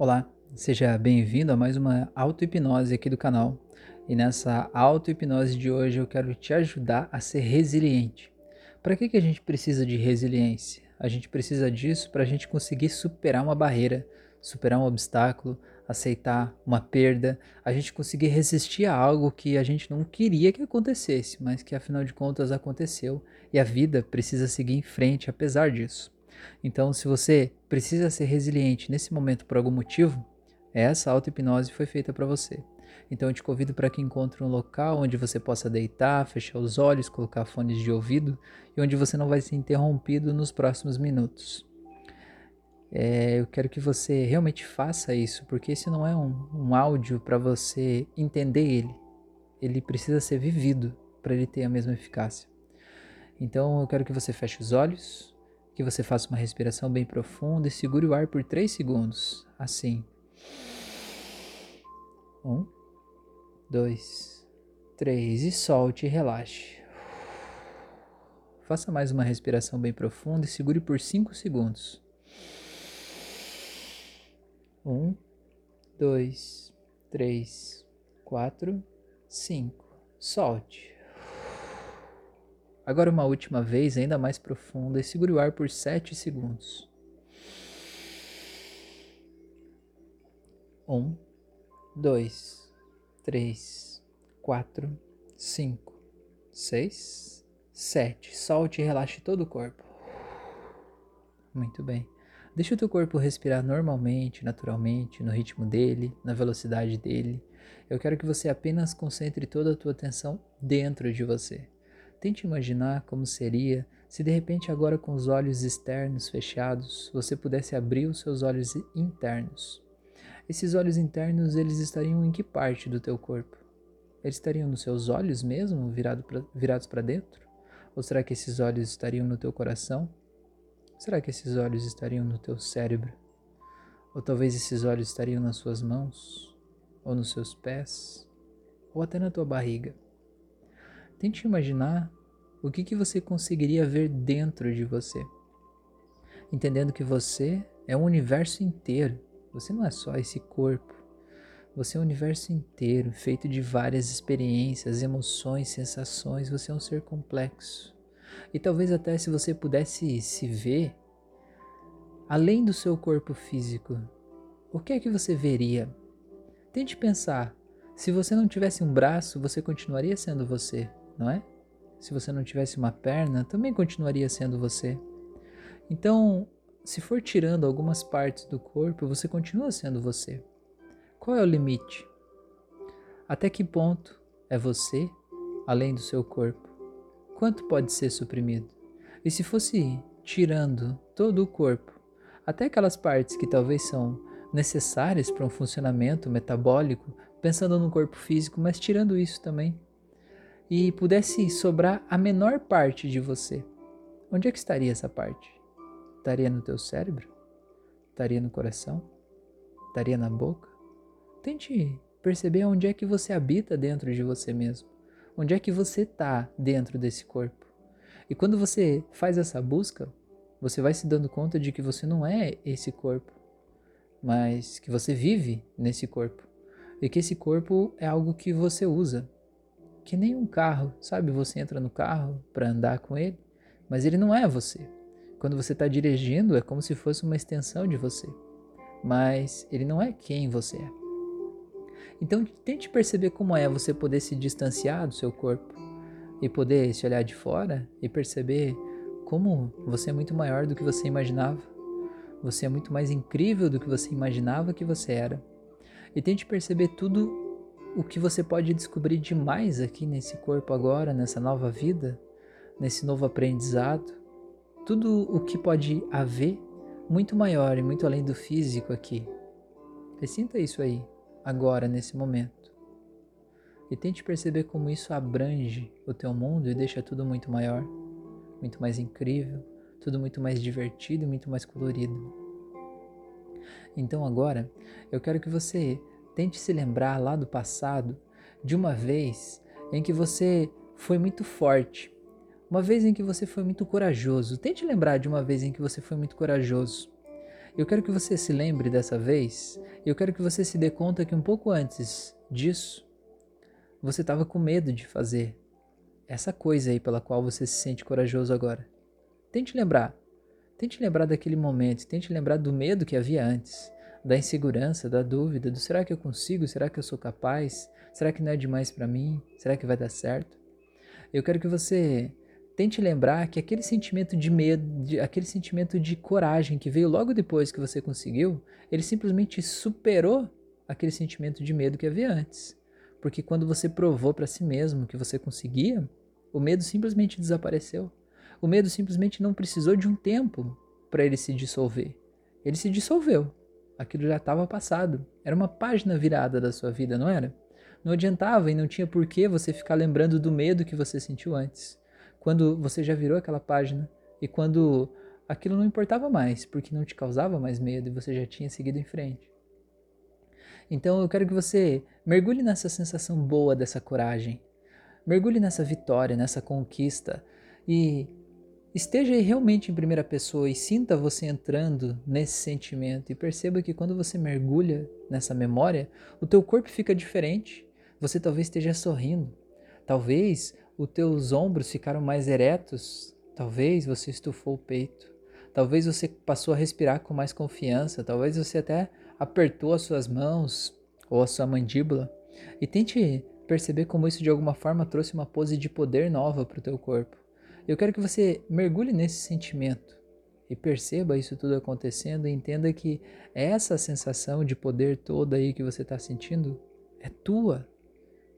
Olá, seja bem-vindo a mais uma auto-hipnose aqui do canal. E nessa auto-hipnose de hoje eu quero te ajudar a ser resiliente. Para que, que a gente precisa de resiliência? A gente precisa disso para a gente conseguir superar uma barreira, superar um obstáculo, aceitar uma perda, a gente conseguir resistir a algo que a gente não queria que acontecesse, mas que afinal de contas aconteceu e a vida precisa seguir em frente apesar disso. Então, se você precisa ser resiliente nesse momento por algum motivo, essa auto-hipnose foi feita para você. Então, eu te convido para que encontre um local onde você possa deitar, fechar os olhos, colocar fones de ouvido e onde você não vai ser interrompido nos próximos minutos. É, eu quero que você realmente faça isso, porque esse não é um, um áudio para você entender ele. Ele precisa ser vivido para ele ter a mesma eficácia. Então eu quero que você feche os olhos, que você faça uma respiração bem profunda e segure o ar por 3 segundos. Assim. Um, dois, três. E solte e relaxe. Faça mais uma respiração bem profunda e segure por 5 segundos. Um, dois, três, quatro, cinco. Solte. Agora uma última vez, ainda mais profunda, e segure o ar por 7 segundos. Um, dois, três, quatro, cinco, seis, sete. Solte e relaxe todo o corpo. Muito bem. Deixa o teu corpo respirar normalmente, naturalmente, no ritmo dele, na velocidade dele. Eu quero que você apenas concentre toda a tua atenção dentro de você. Tente imaginar como seria se de repente agora com os olhos externos fechados, você pudesse abrir os seus olhos internos. Esses olhos internos, eles estariam em que parte do teu corpo? Eles estariam nos seus olhos mesmo, virado pra, virados para dentro? Ou será que esses olhos estariam no teu coração? Será que esses olhos estariam no teu cérebro? Ou talvez esses olhos estariam nas suas mãos? Ou nos seus pés? Ou até na tua barriga? Tente imaginar o que, que você conseguiria ver dentro de você. Entendendo que você é um universo inteiro. Você não é só esse corpo. Você é um universo inteiro, feito de várias experiências, emoções, sensações. Você é um ser complexo. E talvez até se você pudesse se ver além do seu corpo físico, o que é que você veria? Tente pensar. Se você não tivesse um braço, você continuaria sendo você não é? Se você não tivesse uma perna, também continuaria sendo você. Então, se for tirando algumas partes do corpo, você continua sendo você. Qual é o limite? Até que ponto é você além do seu corpo? Quanto pode ser suprimido? E se fosse tirando todo o corpo, até aquelas partes que talvez são necessárias para um funcionamento metabólico, pensando no corpo físico, mas tirando isso também, e pudesse sobrar a menor parte de você, onde é que estaria essa parte? Estaria no teu cérebro? Estaria no coração? Estaria na boca? Tente perceber onde é que você habita dentro de você mesmo. Onde é que você está dentro desse corpo. E quando você faz essa busca, você vai se dando conta de que você não é esse corpo, mas que você vive nesse corpo. E que esse corpo é algo que você usa, que nem um carro, sabe? Você entra no carro para andar com ele, mas ele não é você. Quando você está dirigindo, é como se fosse uma extensão de você, mas ele não é quem você é. Então, tente perceber como é você poder se distanciar do seu corpo e poder se olhar de fora e perceber como você é muito maior do que você imaginava. Você é muito mais incrível do que você imaginava que você era. E tente perceber tudo o que você pode descobrir demais aqui nesse corpo agora, nessa nova vida, nesse novo aprendizado. Tudo o que pode haver muito maior e muito além do físico aqui. Sinta isso aí, agora, nesse momento. E tente perceber como isso abrange o teu mundo e deixa tudo muito maior, muito mais incrível, tudo muito mais divertido e muito mais colorido. Então agora, eu quero que você Tente se lembrar lá do passado de uma vez em que você foi muito forte, uma vez em que você foi muito corajoso. Tente lembrar de uma vez em que você foi muito corajoso. Eu quero que você se lembre dessa vez, eu quero que você se dê conta que um pouco antes disso, você estava com medo de fazer essa coisa aí pela qual você se sente corajoso agora. Tente lembrar. Tente lembrar daquele momento, tente lembrar do medo que havia antes, da insegurança, da dúvida, do será que eu consigo, será que eu sou capaz, será que não é demais para mim, será que vai dar certo? Eu quero que você tente lembrar que aquele sentimento de medo, de, aquele sentimento de coragem que veio logo depois que você conseguiu, ele simplesmente superou aquele sentimento de medo que havia antes. Porque quando você provou para si mesmo que você conseguia, o medo simplesmente desapareceu. O medo simplesmente não precisou de um tempo para ele se dissolver. Ele se dissolveu. Aquilo já estava passado. Era uma página virada da sua vida, não era? Não adiantava e não tinha por que você ficar lembrando do medo que você sentiu antes quando você já virou aquela página e quando aquilo não importava mais, porque não te causava mais medo e você já tinha seguido em frente. Então eu quero que você mergulhe nessa sensação boa dessa coragem, mergulhe nessa vitória, nessa conquista e esteja aí realmente em primeira pessoa e sinta você entrando nesse sentimento e perceba que quando você mergulha nessa memória, o teu corpo fica diferente. Você talvez esteja sorrindo, talvez os teus ombros ficaram mais eretos, talvez você estufou o peito, talvez você passou a respirar com mais confiança, talvez você até apertou as suas mãos ou a sua mandíbula e tente perceber como isso de alguma forma trouxe uma pose de poder nova para o teu corpo. Eu quero que você mergulhe nesse sentimento e perceba isso tudo acontecendo e entenda que essa sensação de poder toda aí que você está sentindo é tua,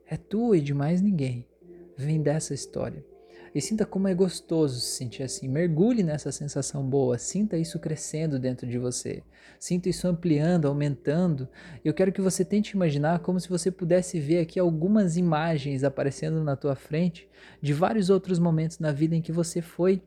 é tua e de mais ninguém vem dessa história. E sinta como é gostoso se sentir assim. Mergulhe nessa sensação boa. Sinta isso crescendo dentro de você. Sinta isso ampliando, aumentando. Eu quero que você tente imaginar como se você pudesse ver aqui algumas imagens aparecendo na tua frente de vários outros momentos na vida em que você foi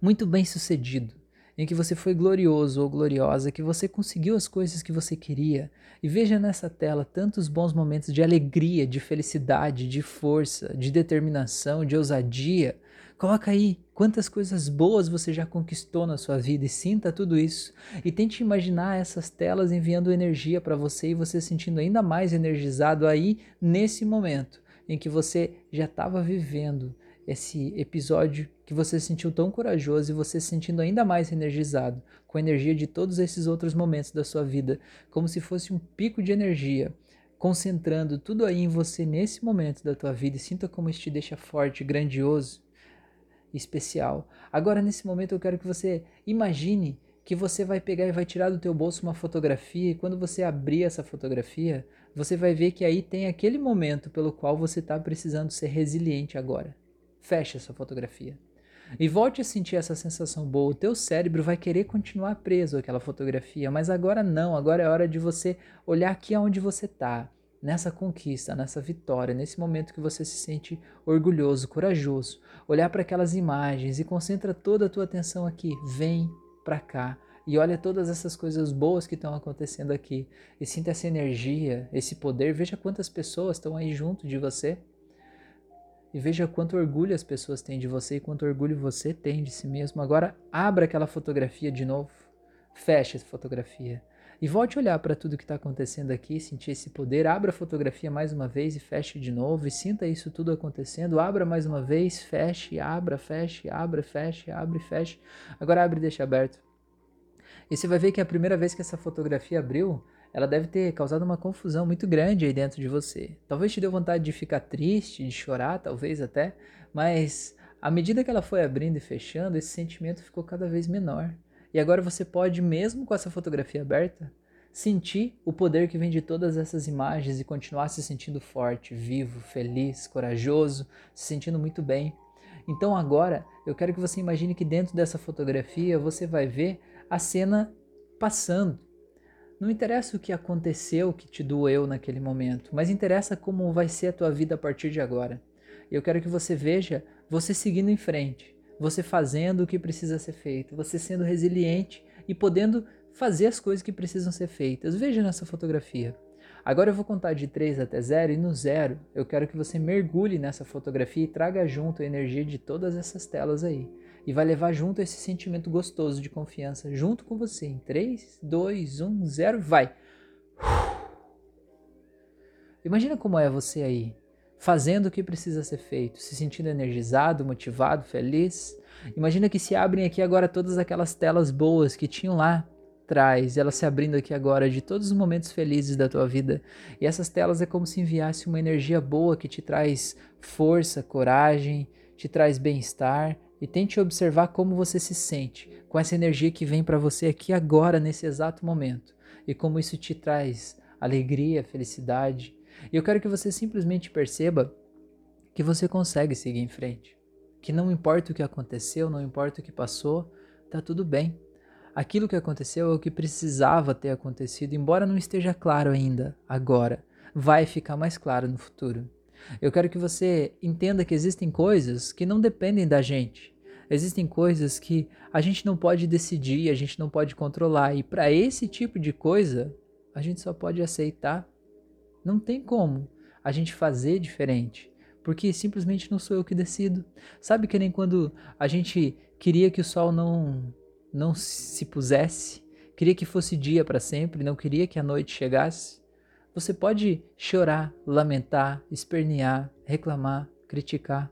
muito bem sucedido, em que você foi glorioso ou gloriosa, que você conseguiu as coisas que você queria. E veja nessa tela tantos bons momentos de alegria, de felicidade, de força, de determinação, de ousadia. Coloca aí quantas coisas boas você já conquistou na sua vida e sinta tudo isso. E tente imaginar essas telas enviando energia para você e você sentindo ainda mais energizado aí nesse momento em que você já estava vivendo esse episódio que você se sentiu tão corajoso e você se sentindo ainda mais energizado com a energia de todos esses outros momentos da sua vida, como se fosse um pico de energia, concentrando tudo aí em você nesse momento da tua vida e sinta como isso te deixa forte, grandioso, especial. Agora nesse momento eu quero que você imagine que você vai pegar e vai tirar do teu bolso uma fotografia e quando você abrir essa fotografia, você vai ver que aí tem aquele momento pelo qual você está precisando ser resiliente agora. Feche essa fotografia. E volte a sentir essa sensação boa. O teu cérebro vai querer continuar preso àquela fotografia, mas agora não. Agora é hora de você olhar aqui aonde você está, nessa conquista, nessa vitória, nesse momento que você se sente orgulhoso, corajoso. Olhar para aquelas imagens e concentra toda a tua atenção aqui. Vem para cá e olha todas essas coisas boas que estão acontecendo aqui e sinta essa energia, esse poder. Veja quantas pessoas estão aí junto de você e veja quanto orgulho as pessoas têm de você e quanto orgulho você tem de si mesmo. Agora, abra aquela fotografia de novo, feche essa fotografia e volte a olhar para tudo que está acontecendo aqui, sentir esse poder. Abra a fotografia mais uma vez e feche de novo e sinta isso tudo acontecendo. Abra mais uma vez, feche, abra, feche, abra, feche, abre, feche. Agora abre e deixa aberto. E você vai ver que a primeira vez que essa fotografia abriu, ela deve ter causado uma confusão muito grande aí dentro de você. Talvez te deu vontade de ficar triste, de chorar, talvez até, mas à medida que ela foi abrindo e fechando, esse sentimento ficou cada vez menor. E agora você pode, mesmo com essa fotografia aberta, sentir o poder que vem de todas essas imagens e continuar se sentindo forte, vivo, feliz, corajoso, se sentindo muito bem. Então agora eu quero que você imagine que dentro dessa fotografia você vai ver a cena passando não interessa o que aconteceu que te doeu naquele momento, mas interessa como vai ser a tua vida a partir de agora. Eu quero que você veja você seguindo em frente, você fazendo o que precisa ser feito, você sendo resiliente e podendo fazer as coisas que precisam ser feitas. Veja nessa fotografia. Agora eu vou contar de 3 até 0 e no zero eu quero que você mergulhe nessa fotografia e traga junto a energia de todas essas telas aí. e vai levar junto esse sentimento gostoso de confiança junto com você. Em 3, 2, 1, 0, vai. Imagina como é você aí, fazendo o que precisa ser feito, se sentindo energizado, motivado, feliz. Imagina que se abrem aqui agora todas aquelas telas boas que tinham lá elas se abrindo aqui agora de todos os momentos felizes da tua vida. E essas telas é como se enviasse uma energia boa que te traz força, coragem, te traz bem-estar e tente observar como você se sente com essa energia que vem para você aqui agora nesse exato momento e como isso te traz alegria, felicidade. E eu quero que você simplesmente perceba que você consegue seguir em frente, que não importa o que aconteceu, não importa o que passou, tá tudo bem. Aquilo que aconteceu é o que precisava ter acontecido, embora não esteja claro ainda agora, vai ficar mais claro no futuro. Eu quero que você entenda que existem coisas que não dependem da gente. Existem coisas que a gente não pode decidir, a gente não pode controlar. E para esse tipo de coisa, a gente só pode aceitar. Não tem como a gente fazer diferente, porque simplesmente não sou eu que decido. Sabe que nem quando a gente queria que o sol não não se pusesse, queria que fosse dia para sempre, não queria que a noite chegasse? Você pode chorar, lamentar, espernear, reclamar, criticar.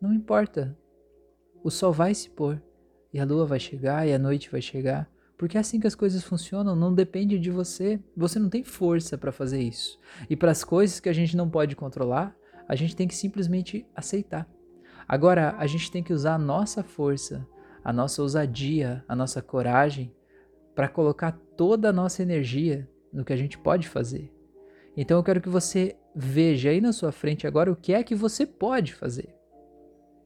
Não importa. O sol vai se pôr, e a lua vai chegar, e a noite vai chegar. Porque é assim que as coisas funcionam, não depende de você. Você não tem força para fazer isso. E para as coisas que a gente não pode controlar, a gente tem que simplesmente aceitar. Agora, a gente tem que usar a nossa força, a nossa ousadia, a nossa coragem para colocar toda a nossa energia no que a gente pode fazer. Então eu quero que você veja aí na sua frente agora o que é que você pode fazer.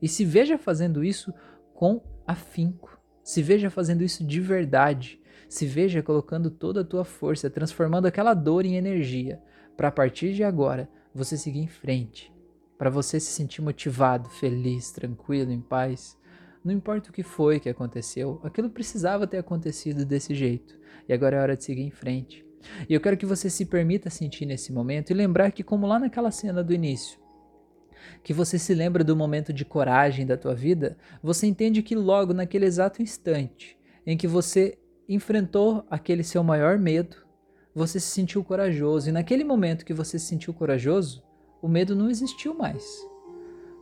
E se veja fazendo isso com afinco. Se veja fazendo isso de verdade. Se veja colocando toda a tua força, transformando aquela dor em energia, para a partir de agora você seguir em frente, para você se sentir motivado, feliz, tranquilo, em paz. Não importa o que foi que aconteceu, aquilo precisava ter acontecido desse jeito. E agora é hora de seguir em frente. E eu quero que você se permita sentir nesse momento e lembrar que, como lá naquela cena do início, que você se lembra do momento de coragem da tua vida, você entende que logo naquele exato instante em que você enfrentou aquele seu maior medo, você se sentiu corajoso. E naquele momento que você se sentiu corajoso, o medo não existiu mais.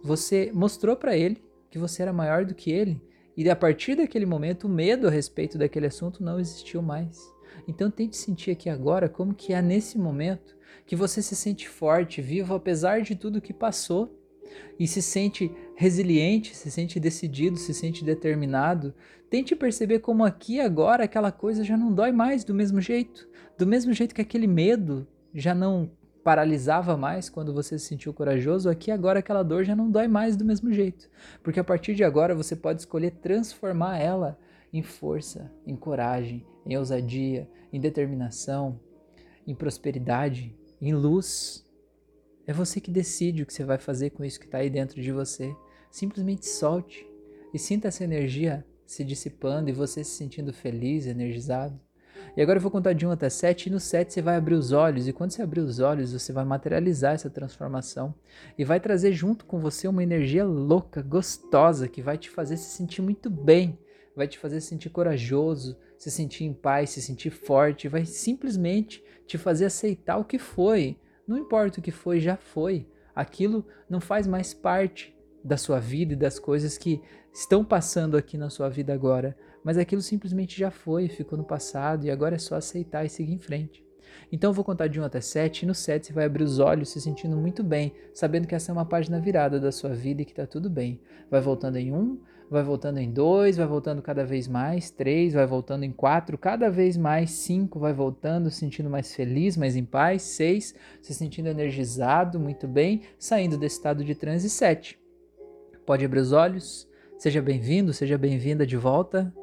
Você mostrou para ele que você era maior do que ele, e a partir daquele momento o medo a respeito daquele assunto não existiu mais. Então tente sentir aqui agora como que é nesse momento que você se sente forte, vivo apesar de tudo que passou e se sente resiliente, se sente decidido, se sente determinado. Tente perceber como aqui agora aquela coisa já não dói mais do mesmo jeito, do mesmo jeito que aquele medo já não paralisava mais quando você se sentiu corajoso, aqui agora aquela dor já não dói mais do mesmo jeito, porque a partir de agora você pode escolher transformar ela em força, em coragem, em ousadia, em determinação, em prosperidade, em luz. É você que decide o que você vai fazer com isso que está aí dentro de você. Simplesmente solte e sinta essa energia se dissipando e você se sentindo feliz, energizado. E agora eu vou contar de 1 até 7, e no 7 você vai abrir os olhos, e quando você abrir os olhos, você vai materializar essa transformação e vai trazer junto com você uma energia louca, gostosa, que vai te fazer se sentir muito bem, vai te fazer se sentir corajoso, se sentir em paz, se sentir forte, vai simplesmente te fazer aceitar o que foi. Não importa o que foi, já foi. Aquilo não faz mais parte da sua vida e das coisas que estão passando aqui na sua vida agora, mas aquilo simplesmente já foi, ficou no passado e agora é só aceitar e seguir em frente. Então eu vou contar de 1 até 7 e no 7 você vai abrir os olhos se sentindo muito bem, sabendo que essa é uma página virada da sua vida e que está tudo bem. Vai voltando em 1, vai voltando em 2, vai voltando cada vez mais, 3, vai voltando em 4, cada vez mais, 5, vai voltando, se sentindo mais feliz, mais em paz, 6, se sentindo energizado, muito bem, saindo desse estado de transe, 7. Pode abrir os olhos, seja bem-vindo, seja bem-vinda de volta.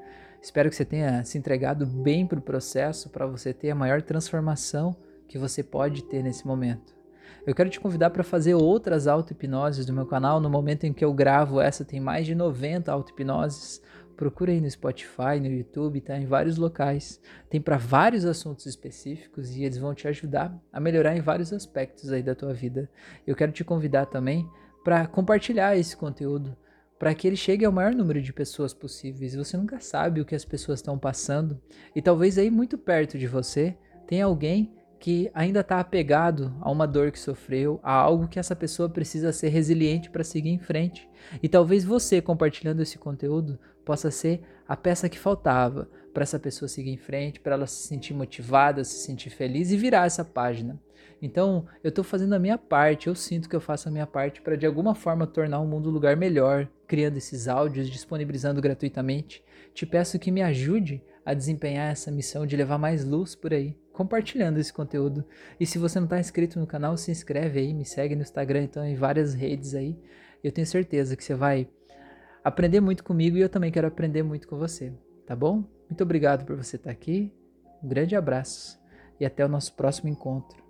Espero que você tenha se entregado bem para o processo, para você ter a maior transformação que você pode ter nesse momento. Eu quero te convidar para fazer outras auto-hipnoses do meu canal. No momento em que eu gravo essa, tem mais de 90 auto-hipnoses. Procura aí no Spotify, no YouTube, tá em vários locais. Tem para vários assuntos específicos e eles vão te ajudar a melhorar em vários aspectos aí da tua vida. Eu quero te convidar também para compartilhar esse conteúdo para que ele chegue ao maior número de pessoas possíveis. Você nunca sabe o que as pessoas estão passando e talvez aí muito perto de você tenha alguém que ainda está apegado a uma dor que sofreu, a algo que essa pessoa precisa ser resiliente para seguir em frente. E talvez você, compartilhando esse conteúdo, possa ser a peça que faltava para essa pessoa seguir em frente, para ela se sentir motivada, se sentir feliz e virar essa página. Então, eu estou fazendo a minha parte, eu sinto que eu faço a minha parte para de alguma forma tornar o mundo um lugar melhor, criando esses áudios, disponibilizando gratuitamente. Te peço que me ajude a desempenhar essa missão de levar mais luz por aí, compartilhando esse conteúdo. E se você não está inscrito no canal, se inscreve aí, me segue no Instagram, então em várias redes aí. Eu tenho certeza que você vai aprender muito comigo e eu também quero aprender muito com você, tá bom? Muito obrigado por você estar aqui. Um grande abraço e até o nosso próximo encontro.